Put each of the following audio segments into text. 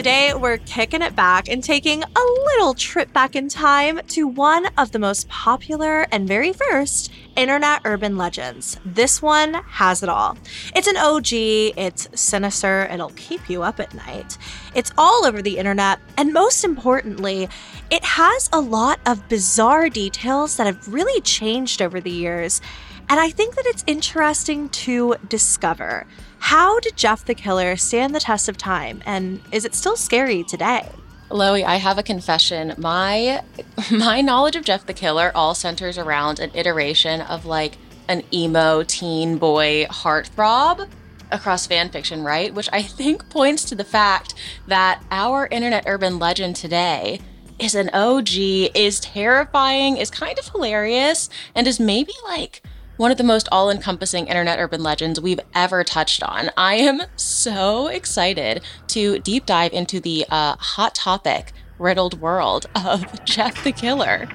Today, we're kicking it back and taking a little trip back in time to one of the most popular and very first internet urban legends. This one has it all. It's an OG, it's sinister, it'll keep you up at night. It's all over the internet, and most importantly, it has a lot of bizarre details that have really changed over the years. And I think that it's interesting to discover. How did Jeff the Killer stand the test of time, and is it still scary today? Loey, I have a confession. My my knowledge of Jeff the Killer all centers around an iteration of like an emo teen boy heartthrob across fan fiction, right? Which I think points to the fact that our internet urban legend today is an OG, is terrifying, is kind of hilarious, and is maybe like one of the most all encompassing internet urban legends we've ever touched on. I am so excited to deep dive into the uh, hot topic riddled world of Jeff the Killer.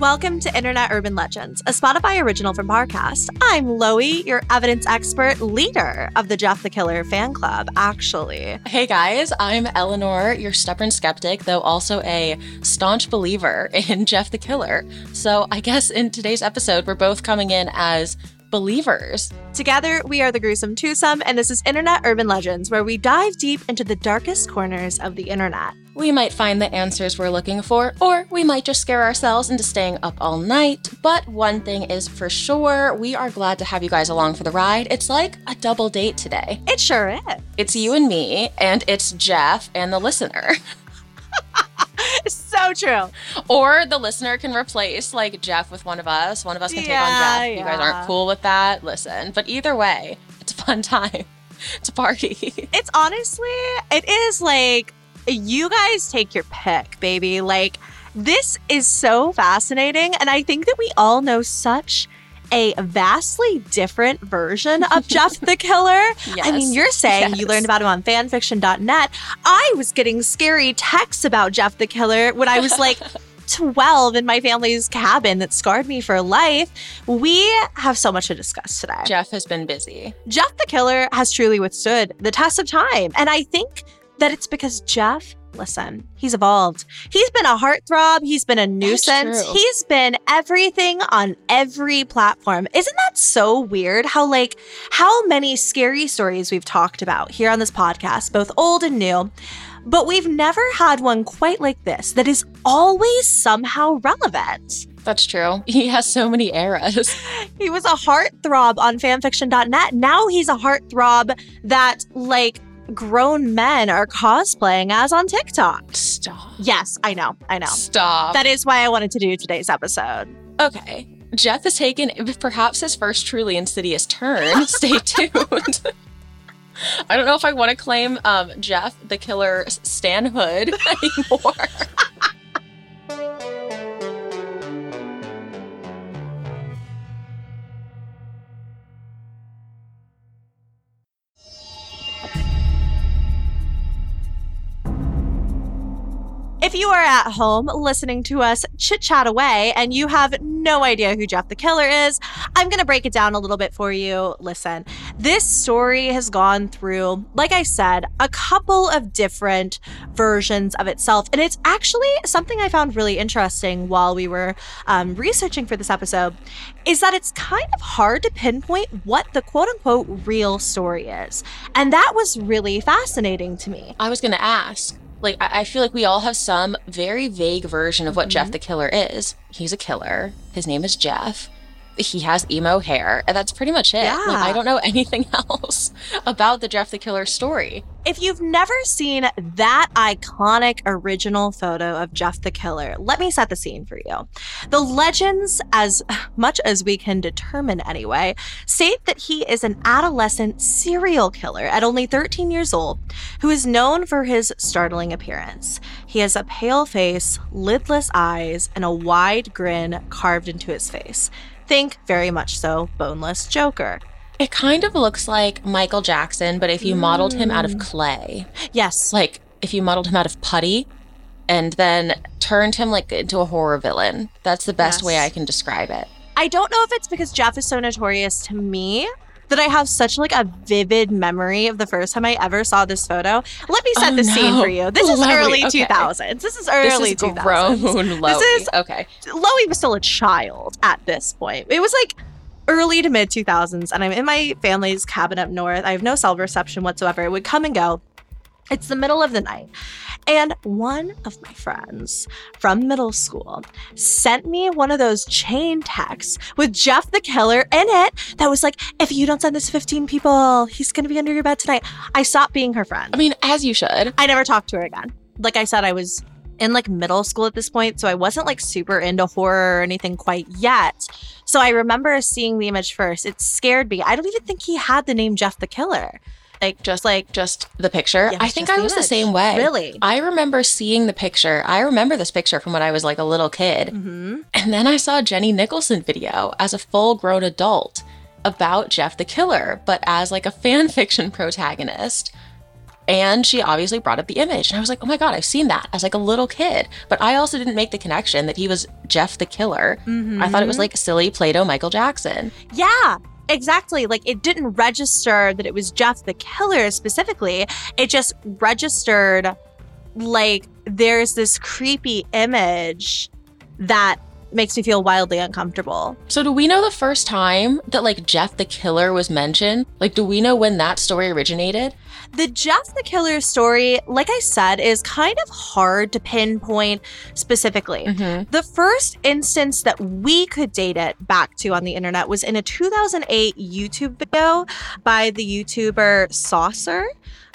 Welcome to Internet Urban Legends, a Spotify original from Parcast. I'm Loey, your evidence expert, leader of the Jeff the Killer fan club, actually. Hey guys, I'm Eleanor, your stubborn skeptic, though also a staunch believer in Jeff the Killer. So I guess in today's episode, we're both coming in as believers. Together, we are the Gruesome Twosome, and this is Internet Urban Legends, where we dive deep into the darkest corners of the internet. We might find the answers we're looking for, or we might just scare ourselves into staying up all night. But one thing is for sure, we are glad to have you guys along for the ride. It's like a double date today. It sure is. It's you and me, and it's Jeff and the listener. so true. Or the listener can replace like Jeff with one of us. One of us can take on Yeah, Jeff. You guys aren't cool with that. Listen, but either way, it's a fun time. It's a party. It's honestly, it is like you guys take your pick, baby. Like this is so fascinating, and I think that we all know such a vastly different version of Jeff the Killer. I mean, you're saying you learned about him on fanfiction.net. I was getting scary texts about Jeff the Killer when I was like 12 in my family's cabin that scarred me for life. We have so much to discuss today. Jeff has been busy. Jeff the Killer has truly withstood the test of time. And I think that it's because Jeff, listen, he's evolved. He's been a heartthrob. He's been a nuisance. He's been everything on every platform. Isn't that so weird? How, like, how many scary stories we've talked about here on this podcast, both old and new. But we've never had one quite like this that is always somehow relevant. That's true. He has so many eras. He was a heartthrob on fanfiction.net. Now he's a heartthrob that like grown men are cosplaying as on TikTok. Stop. Yes, I know. I know. Stop. That is why I wanted to do today's episode. okay. Jeff has taken perhaps his first truly insidious turn. Stay tuned. I don't know if I want to claim um, Jeff the killer stanhood anymore. If you are at home listening to us chit chat away and you have no idea who Jeff the Killer is, I'm going to break it down a little bit for you. Listen, this story has gone through, like I said, a couple of different versions of itself. And it's actually something I found really interesting while we were um, researching for this episode is that it's kind of hard to pinpoint what the quote unquote real story is. And that was really fascinating to me. I was going to ask. Like, I I feel like we all have some very vague version of what Mm-hmm. Jeff the Killer is. He's a killer. His name is Jeff. He has emo hair, and that's pretty much it. Like, Yeah. I don't know anything else about the Jeff the Killer story. If you've never seen that iconic original photo of Jeff the Killer, let me set the scene for you. The legends, as much as we can determine anyway, state that he is an adolescent serial killer at only 13 years old who is known for his startling appearance. He has a pale face, lidless eyes, and a wide grin carved into his face. Think very much so, boneless Joker. It kind of looks like Michael Jackson, but if you modeled him out Mm. of clay, Yes, like if you modeled him out of putty and then turned him like into a horror villain. That's the best Yes. way I can describe it. I don't know if it's because Jeff is so notorious to me that I have such like a vivid memory of the first time I ever saw this photo. Let me set Oh, the scene for you. This is Lovely. early Okay. 2000s. This is early this is 2000s. grown Lois. is- okay. Loey was still a child at this point. It was like early to mid 2000s, and I'm in my family's cabin up north. I have no cell reception whatsoever. It would come and go. It's the middle of the night. And one of my friends from middle school sent me one of those chain texts with Jeff the Killer in it that was like, if you don't send this to 15 people, he's going to be under your bed tonight. I stopped being her friend. I mean, as you should. I never talked to her again. Like I said, I was in like middle school at this point, so I wasn't like super into horror or anything quite yet. So I remember seeing the image first. It scared me. I don't even think he had the name Jeff the Killer. Like Just like just the picture. Yeah, I think I the was the same way. Really? I remember seeing the picture. I remember this picture from when I was like a little kid. hmm And then I saw a Jenny Nicholson video as a full grown adult about Jeff the Killer, but as like a fan fiction protagonist. And she obviously brought up the image. And I was like, oh my God, I've seen that as like a little kid. But I also didn't make the connection that he was Jeff the Killer. I thought it was like silly Play Doh Michael Jackson. Yeah, exactly. Like it didn't register that it was Jeff the killer specifically. It just registered like there's this creepy image that makes me feel wildly uncomfortable. So do we know the first time that like Jeff the Killer was mentioned? Like, do we know when that story originated? The Jeff the Killer story, like I said, is kind of hard to pinpoint specifically. Mm-hmm. The first instance that we could date it back to on the internet was in a 2008 YouTube video by the YouTuber Saucer.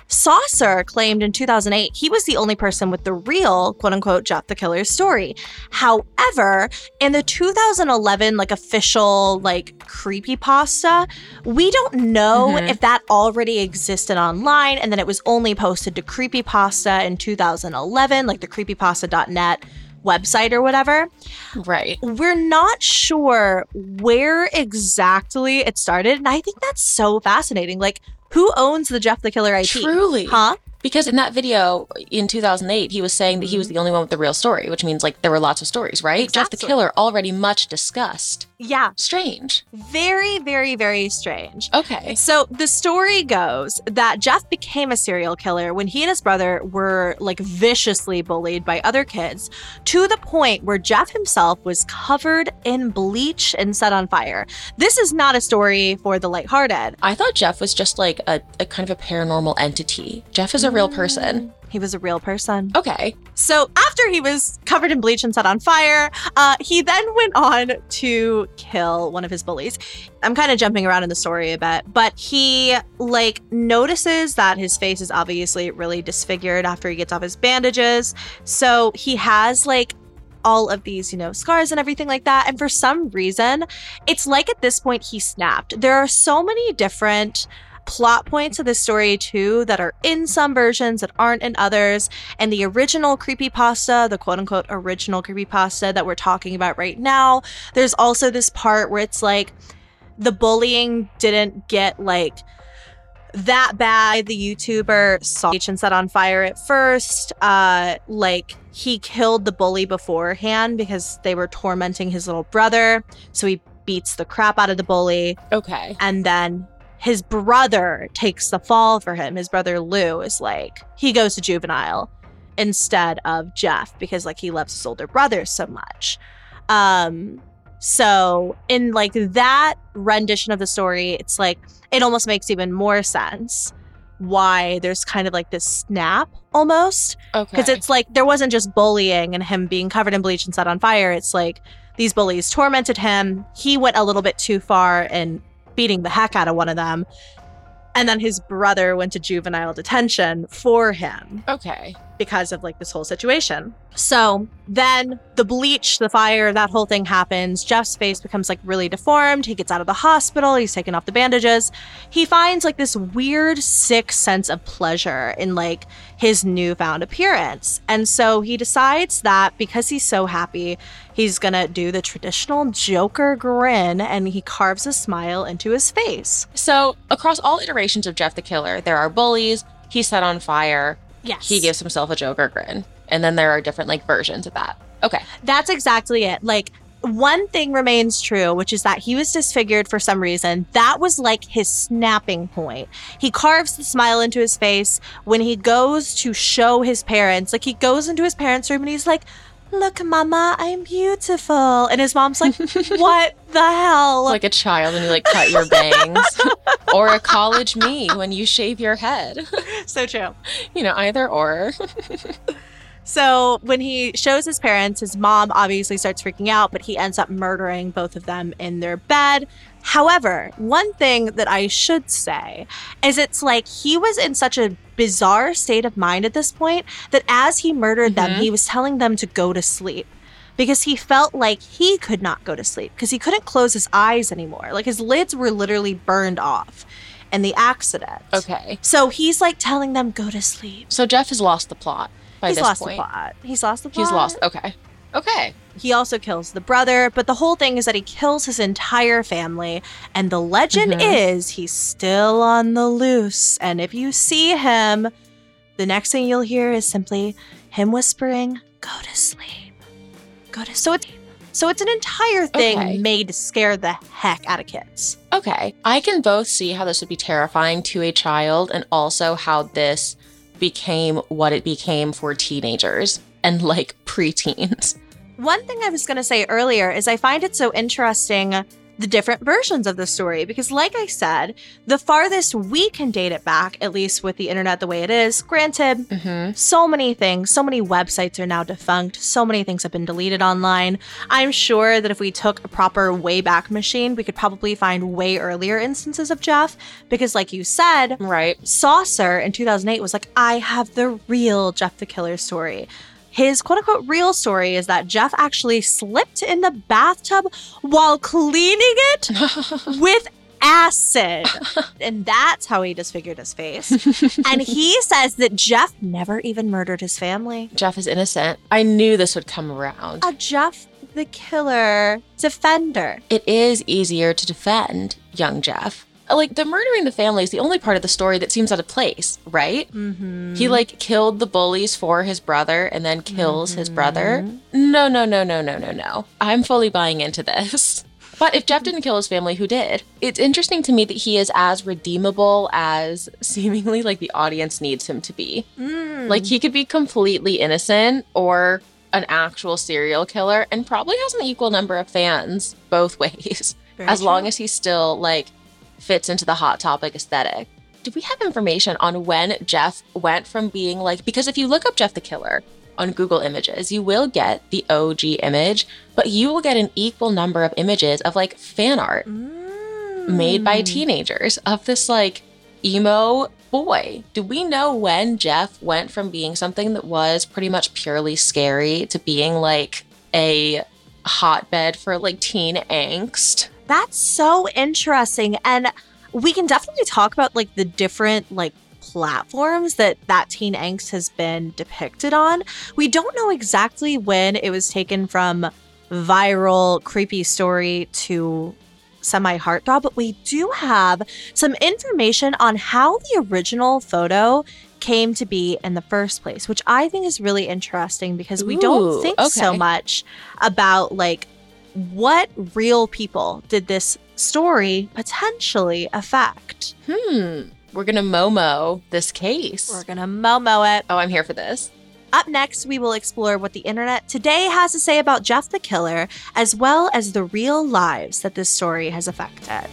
Saucer claimed in 2008 he was the only person with the real quote unquote Jeff the Killer story. However, in the 2011 like official like creepypasta, we don't know Mhm. if that already existed online and then it was only posted to creepypasta in 2011 like the creepypasta.net website or whatever. Right. We're not sure where exactly it started and I think that's so fascinating. Like who owns the Jeff the Killer IP? Truly. Huh? Because in that video in 2008, he was saying that he mm-hmm. was the only one with the real story, which means like there were lots of stories, right? Jeff the Killer already much discussed. Yeah. Strange. Very, very, very strange. Okay. So the story goes that Jeff became a serial killer when he and his brother were like viciously bullied by other kids to the point where Jeff himself was covered in bleach and set on fire. This is not a story for the lighthearted. I thought Jeff was just like a, a kind of a paranormal entity. Jeff is a real person. Mm. He was a real person. Okay. So after he was covered in bleach and set on fire, uh, he then went on to kill one of his bullies. I'm kind of jumping around in the story a bit, but he like notices that his face is obviously really disfigured after he gets off his bandages. So he has like all of these, you know, scars and everything like that. And for some reason, it's like at this point he snapped. There are so many different plot points of this story too that are in some versions that aren't in others. And the original creepypasta, the quote unquote original creepypasta that we're talking about right now, there's also this part where it's like the bullying didn't get like that bad. The YouTuber saw and set on fire at first. Uh, like he killed the bully beforehand because they were tormenting his little brother. So he beats the crap out of the bully Okay. and then his brother takes the fall for him. His brother Lou is like he goes to juvenile instead of Jeff because like he loves his older brother so much. Um so in like that rendition of the story, it's like it almost makes even more sense why there's kind of like this snap almost Okay. because it's like there wasn't just bullying and him being covered in bleach and set on fire. It's like these bullies tormented him. He went a little bit too far in beating the heck out of one of them. And then his brother went to juvenile detention for him okay. Because of like this whole situation. So then the bleach, the fire, that whole thing happens. Jeff's face becomes like really deformed. He gets out of the hospital. He's taken off the bandages. He finds like this weird, sick sense of pleasure in like his newfound appearance. And so he decides that because he's so happy, he's gonna do the traditional Joker grin and he carves a smile into his face. So across all iterations of Jeff the Killer, there are bullies. He's set on fire. Yes. He gives himself a Joker grin. And then there are different like versions of that. Okay. That's exactly it. Like one thing remains true, which is that he was disfigured for some reason. That was like his snapping point. He carves the smile into his face when he goes to show his parents. Like he goes into his parents' room and he's like, Look, mama, I'm beautiful. And his mom's like, What the hell? Like a child when you like cut your bangs, or a college me when you shave your head. so true. You know, either or. So when he shows his parents, his mom obviously starts freaking out, but he ends up murdering both of them in their bed. However, one thing that I should say is it's like he was in such a bizarre state of mind at this point that as he murdered them, Mhm. he was telling them to go to sleep because he felt like he could not go to sleep because he couldn't close his eyes anymore. Like his lids were literally burned off in the accident. Okay. So he's like telling them, go to sleep. So Jeff has lost the plot by He's this lost point. the plot. He's lost the plot. He's lost. Okay. Okay. He also kills the brother, but the whole thing is that he kills his entire family. And the legend Mhm. is he's still on the loose. And if you see him, the next thing you'll hear is simply him whispering, "Go to sleep, go to." So it's so it's an entire thing Okay. made to scare the heck out of kids. Okay. I can both see how this would be terrifying to a child and also how this became what it became for teenagers and like preteens. One thing I was going to say earlier is I find it so interesting the different versions of the story because, like I said, the farthest we can date it back, at least with the internet the way it is, granted, Mm-hmm. so many things, so many websites are now defunct, so many things have been deleted online. I'm sure that if we took a proper Wayback Machine, we could probably find way earlier instances of Jeff because, like you said, Right. Saucer in 2008 was like, I have the real Jeff the Killer story. His quote unquote real story is that Jeff actually slipped in the bathtub while cleaning it with acid. and that's how he disfigured his face. and he says that Jeff never even murdered his family. Jeff is innocent. I knew this would come around. A Jeff the Killer defender. it is easier to defend young Jeff. Like the murdering the family is the only part of the story that seems out of place, right? Mm-hmm. He like killed the bullies for his brother and then kills his brother. Mm-hmm. No, no, no, no, no, no, no. I'm fully buying into this. But if Jeff didn't kill his family, who did? It's interesting to me that he is as redeemable as seemingly like the audience needs him to be. Mm. Like he could be completely innocent or an actual serial killer and probably has an equal number of fans both ways Very as true. long as he's still like fits into the hot topic aesthetic. Do we have information on when Jeff went from being like because if you look up Jeff the Killer on Google Images, you will get the OG image, but you will get an equal number of images of like fan art made by Mm. teenagers of this like emo boy. Do we know when Jeff went from being something that was pretty much purely scary to being like a hotbed for like teen angst? That's so interesting. And we can definitely talk about like the different like platforms that that teen angst has been depicted on. We don't know exactly when it was taken from viral creepy story to semi heartthrob, but we do have some information on how the original photo came to be in the first place, which I think is really interesting because we don't Ooh, think so much about like what real people did this story potentially affect. Hmm. We're gonna Momo this case. We're gonna Momo it. oh, I'm here for this. Up next, we will explore what the internet today has to say about Jeff the Killer, as well as the real lives that this story has affected.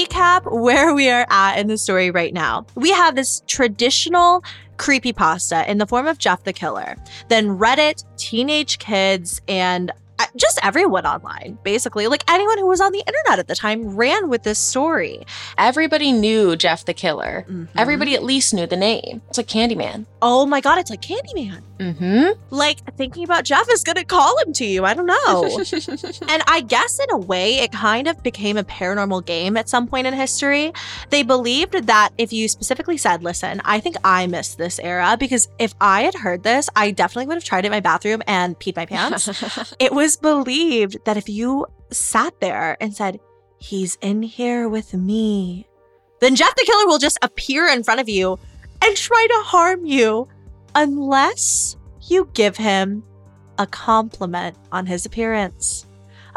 Recap where we are at in the story right now, we have this traditional creepypasta in the form of Jeff the Killer. Then Reddit, teenage kids, and just everyone online, basically. Like anyone who was on the internet at the time ran with this story. Everybody knew Jeff the Killer. Mhm. Everybody at least knew the name. It's like Candyman. Oh my God, it's like Candyman. Mm-hmm. Like thinking about Jeff is going to call him to you. I don't know. And I guess in a way, it kind of became a paranormal game at some point in history. They believed that if you specifically said, listen, I think I missed this era because if I had heard this, I definitely would have tried it in my bathroom and peed my pants. it was believed that if you sat there and said, he's in here with me, then Jeff the Killer will just appear in front of you and try to harm you unless you give him a compliment on his appearance.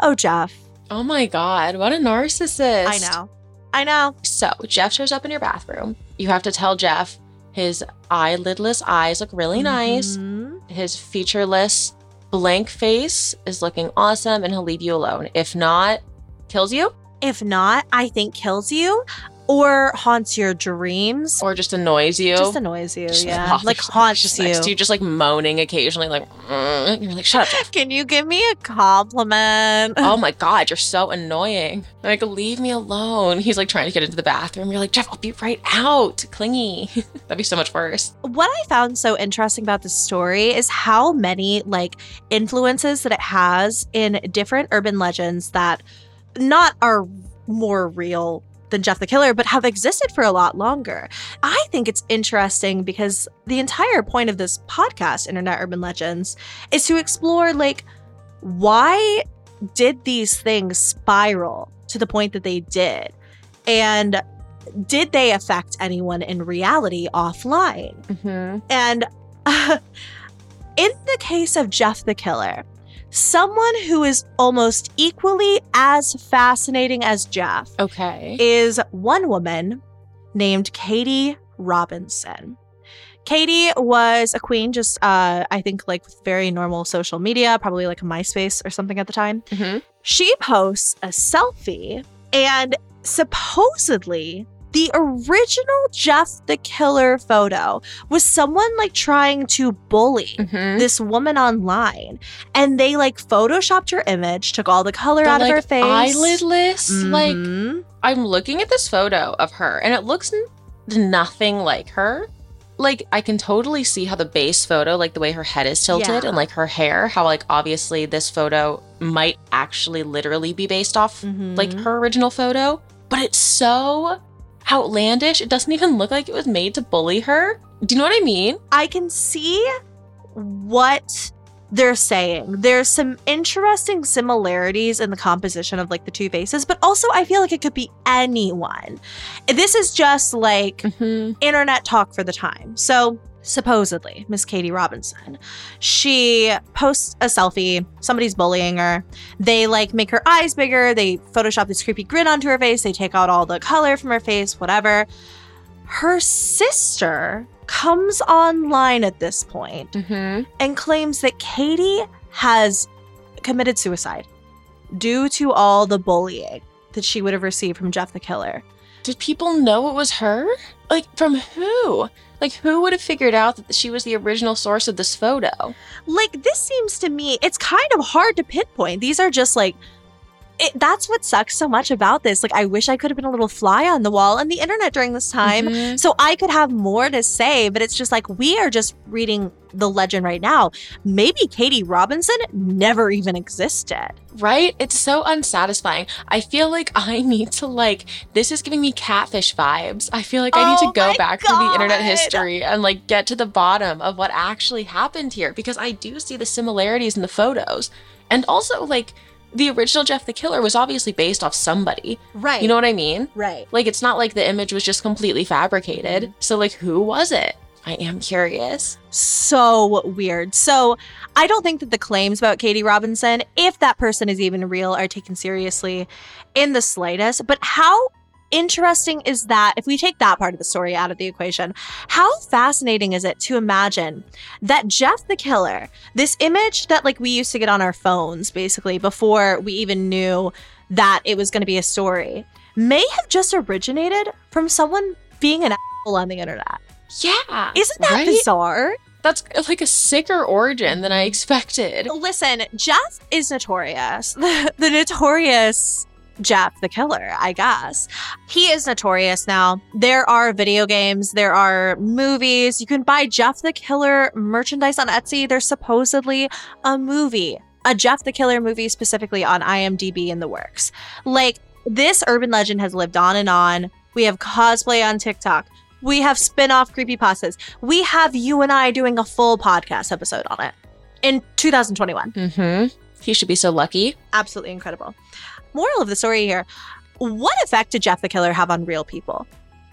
Oh, Jeff. oh my god, what a narcissist. I know. I know. So Jeff shows up in your bathroom. You have to tell Jeff his eyelidless eyes look really nice. Mhm. His featureless blank face is looking awesome and he'll leave you alone. If not, kills you If not, I think kills you or haunts your dreams. or just annoys you. just annoys you. Just yeah. Like haunts just you. to you, just like moaning occasionally, like "Mm." you're like, shut up, Can you give me a compliment? oh my god, you're so annoying. Like, leave me alone. He's like trying to get into the bathroom. You're like, Jeff, I'll be right out. Clingy. That'd be so much worse. what I found so interesting about this story is how many like influences that it has in different urban legends that not are more real than Jeff the Killer, but have existed for a lot longer. I think it's interesting because the entire point of this podcast, Internet Urban Legends, is to explore like why did these things spiral to the point that they did? And did they affect anyone in reality offline? Mm-hmm. And in the case of Jeff the Killer, someone who is almost equally as fascinating as Jeff Okay. is one woman named Katie Robinson. Katie was a queen, just uh, I think like with very normal social media, probably like a MySpace or something at the time. Mm-hmm. She posts a selfie, and supposedly the original Jeff the Killer photo was someone like trying to bully Mm-hmm. this woman online, and they like photoshopped her image, took all the color out of her face. eyelidless. Like Mhm. I'm looking at this photo of her, and it looks n- nothing like her. Like I can totally see how the base photo, like the way her head is tilted, Yeah. and like her hair, how like obviously this photo might actually literally be based off Mhm. like her original photo, but it's so outlandish. It doesn't even look like it was made to bully her. Do you know what I mean? I can see what they're saying. There's some interesting similarities in the composition of like the two faces, but also I feel like it could be anyone. This is just like Mm-hmm. internet talk for the time. So, supposedly, Miss Katie Robinson, she posts a selfie. Somebody's bullying her. They like make her eyes bigger. They Photoshop this creepy grin onto her face. They take out all the color from her face, whatever. Her sister comes online at this point Mm-hmm. and claims that Katie has committed suicide due to all the bullying that she would have received from Jeff the Killer. Did people know it was her? Like from who? Like who would have figured out that she was the original source of this photo? like this seems to me it's kind of hard to pinpoint these are just like it, that's what sucks so much about this like i wish i could have been a little fly on the wall on the internet during this time Mhm. so i could have more to say but it's just like we are just reading the legend right now maybe katie robinson never even existed Right? It's so unsatisfying. I feel like I need to like this is giving me catfish vibes. I feel like I need Oh to go back to the internet history and like get to the bottom of what actually happened here because I do see the similarities in the photos. And also like the original Jeff the Killer was obviously based off somebody. right You know what I mean? right Like it's not like the image was just completely fabricated. Mm-hmm. So like who was it? I am curious. so weird. So I don't think that the claims about Katie Robinson, if that person is even real, are taken seriously in the slightest. But how interesting is that if we take that part of the story out of the equation, how fascinating is it to imagine that Jeff the Killer, this image that like we used to get on our phones basically before we even knew that it was going to be a story, may have just originated from someone being an asshole on the internet. Yeah. Isn't that right? bizarre? That's like a sicker origin than I expected. Listen, Jeff is notorious. the notorious Jeff the Killer, I guess. He is notorious now. There are video games, there are movies. You can buy Jeff the Killer merchandise on Etsy. There's supposedly a movie, a Jeff the Killer movie specifically on IMDb in the works. Like, this urban legend has lived on and on. We have cosplay on TikTok. We have spin off creepypastas. We have you and I doing a full podcast episode on it in 2021. Mm-hmm. He should be so lucky. Absolutely incredible. Moral of the story here what effect did Jeff the Killer have on real people?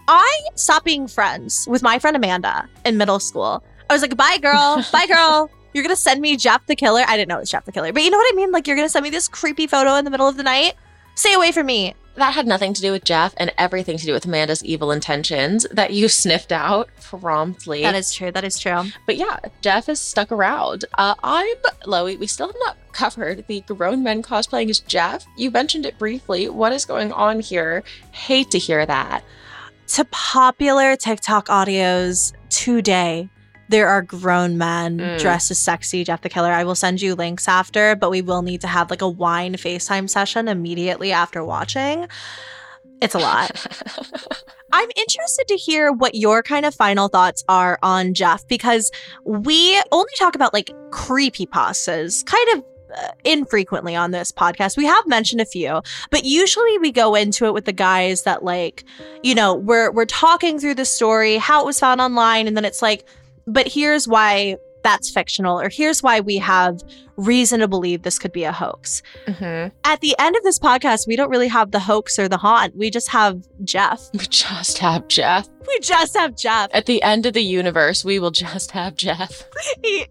I stopped being friends with my friend Amanda in middle school. I was like, bye, girl. Bye, girl. You're going to send me Jeff the Killer. I didn't know it was Jeff the Killer, but you know what I mean? Like, you're going to send me this creepy photo in the middle of the night? Stay away from me. That had nothing to do with Jeff and everything to do with Amanda's evil intentions that you sniffed out promptly. That is true. That is true. But yeah, Jeff is stuck around. Uh, I'm Loey. We still have not covered the grown men cosplaying as Jeff. You mentioned it briefly. What is going on here? Hate to hear that. To popular TikTok audios today, there are grown men Mm. dressed as sexy Jeff the Killer. I will send you links after, but we will need to have like a wine FaceTime session immediately after watching. It's a lot. I'm interested to hear what your kind of final thoughts are on Jeff because we only talk about like creepy pastas kind of uh, infrequently on this podcast. We have mentioned a few, but usually we go into it with the guys that like, you know, we're we're talking through the story, how it was found online and then it's like, but here's why that's fictional or here's why we have reason to believe this could be a hoax. Mhm. At the end of this podcast, we don't really have the hoax or the haunt. We just have Jeff. We just have Jeff. We just have Jeff. At the end of the universe, we will just have Jeff.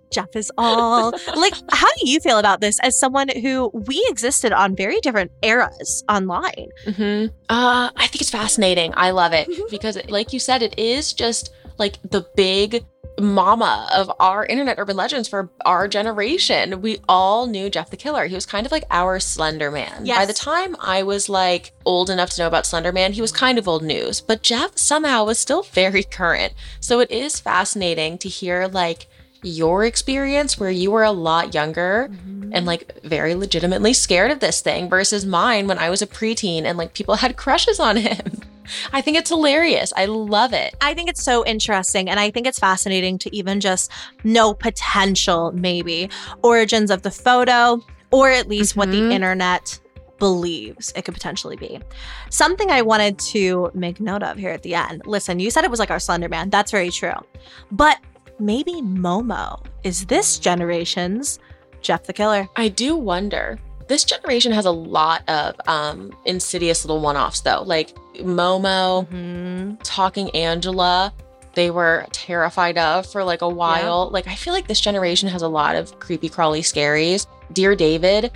Jeff is all. like, how do you feel about this as someone who we existed on very different eras online? hmm Uh, I think it's fascinating. I love it Mhm. because, like you said, it is just like the big mama of our internet urban legends for our generation. We all knew Jeff the Killer. He was kind of like our Slender Man. Yes. By the time I was like old enough to know about Slender Man, he was kind of old news, but Jeff somehow was still very current. So it is fascinating to hear like your experience where you were a lot younger mm-hmm. and like very legitimately scared of this thing versus mine when I was a preteen and like people had crushes on him. I think it's hilarious. I love it. I think it's so interesting. And I think it's fascinating to even just know potential, maybe, origins of the photo, or at least what the Mhm. internet believes it could potentially be. Something I wanted to make note of here at the end. Listen, you said it was like our Slender Man. That's very true. But maybe Momo is this generation's Jeff the Killer. I do wonder. This generation has a lot of um insidious little one-offs though. Like Momo, Hmm. Talking Angela, they were terrified of for like a while. Like I feel like this generation has a lot of creepy crawly scaries. Dear David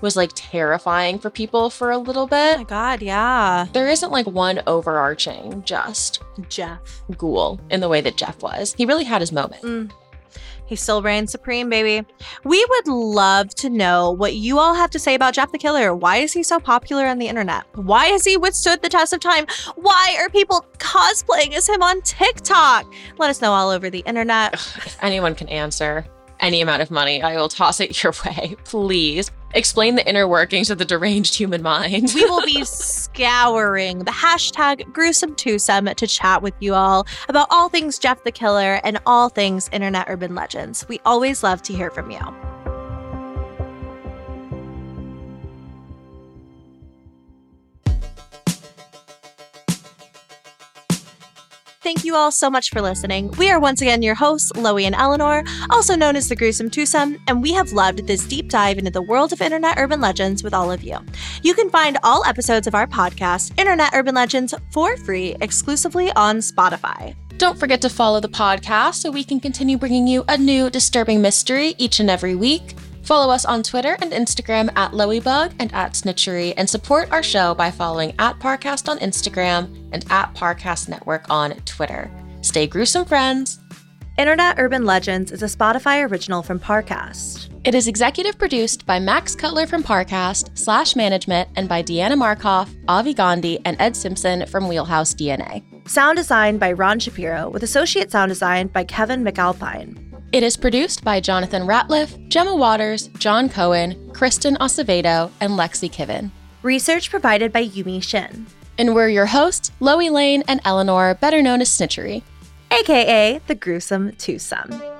was like terrifying for people for a little Oh bit. my God, yeah. There isn't like one overarching just Jeff. ghoul in the way that Jeff was. He really had his moment. Mm. He still reigns supreme, baby. We would love to know what you all have to say about Jeff the Killer. Why is he so popular on the internet? Why has he withstood the test of time? Why are people cosplaying as him on TikTok? Let us know all over the internet. If anyone can answer any amount of money, I will toss it your way. Please explain the inner workings of the deranged human mind. We will be scouring the hashtag gruesome twosome to chat with you all about all things Jeff the Killer and all things internet urban legends. We always love to hear from you. Thank you all so much for listening. We are once again your hosts, Loey and Eleanor, also known as the Gruesome Twosome, and we have loved this deep dive into the world of internet urban legends with all of you. You can find all episodes of our podcast, Internet Urban Legends, for free exclusively on Spotify. Don't forget to follow the podcast so we can continue bringing you a new disturbing mystery each and every week. Follow us on Twitter and Instagram at Loeybug and at Snitchery, and support our show by following at Parcast on Instagram and at Parcast Network on Twitter. Stay gruesome, friends. Internet Urban Legends is a Spotify original from Parcast. It is executive produced by Max Cutler from Parcast, Slash Management, and by Deanna Markoff, Avi Gandhi, and Ed Simpson from Wheelhouse DNA. Sound design by Ron Shapiro, with associate sound design by Kevin McAlpine. It is produced by Jonathan Ratliff, Gemma Waters, John Cohen, Kristen Acevedo, and Lexi Kiven. Research provided by Yumi Shin. And we're your hosts, Loey Lane and Eleanor, better known as Snitchery. AKA the gruesome twosome.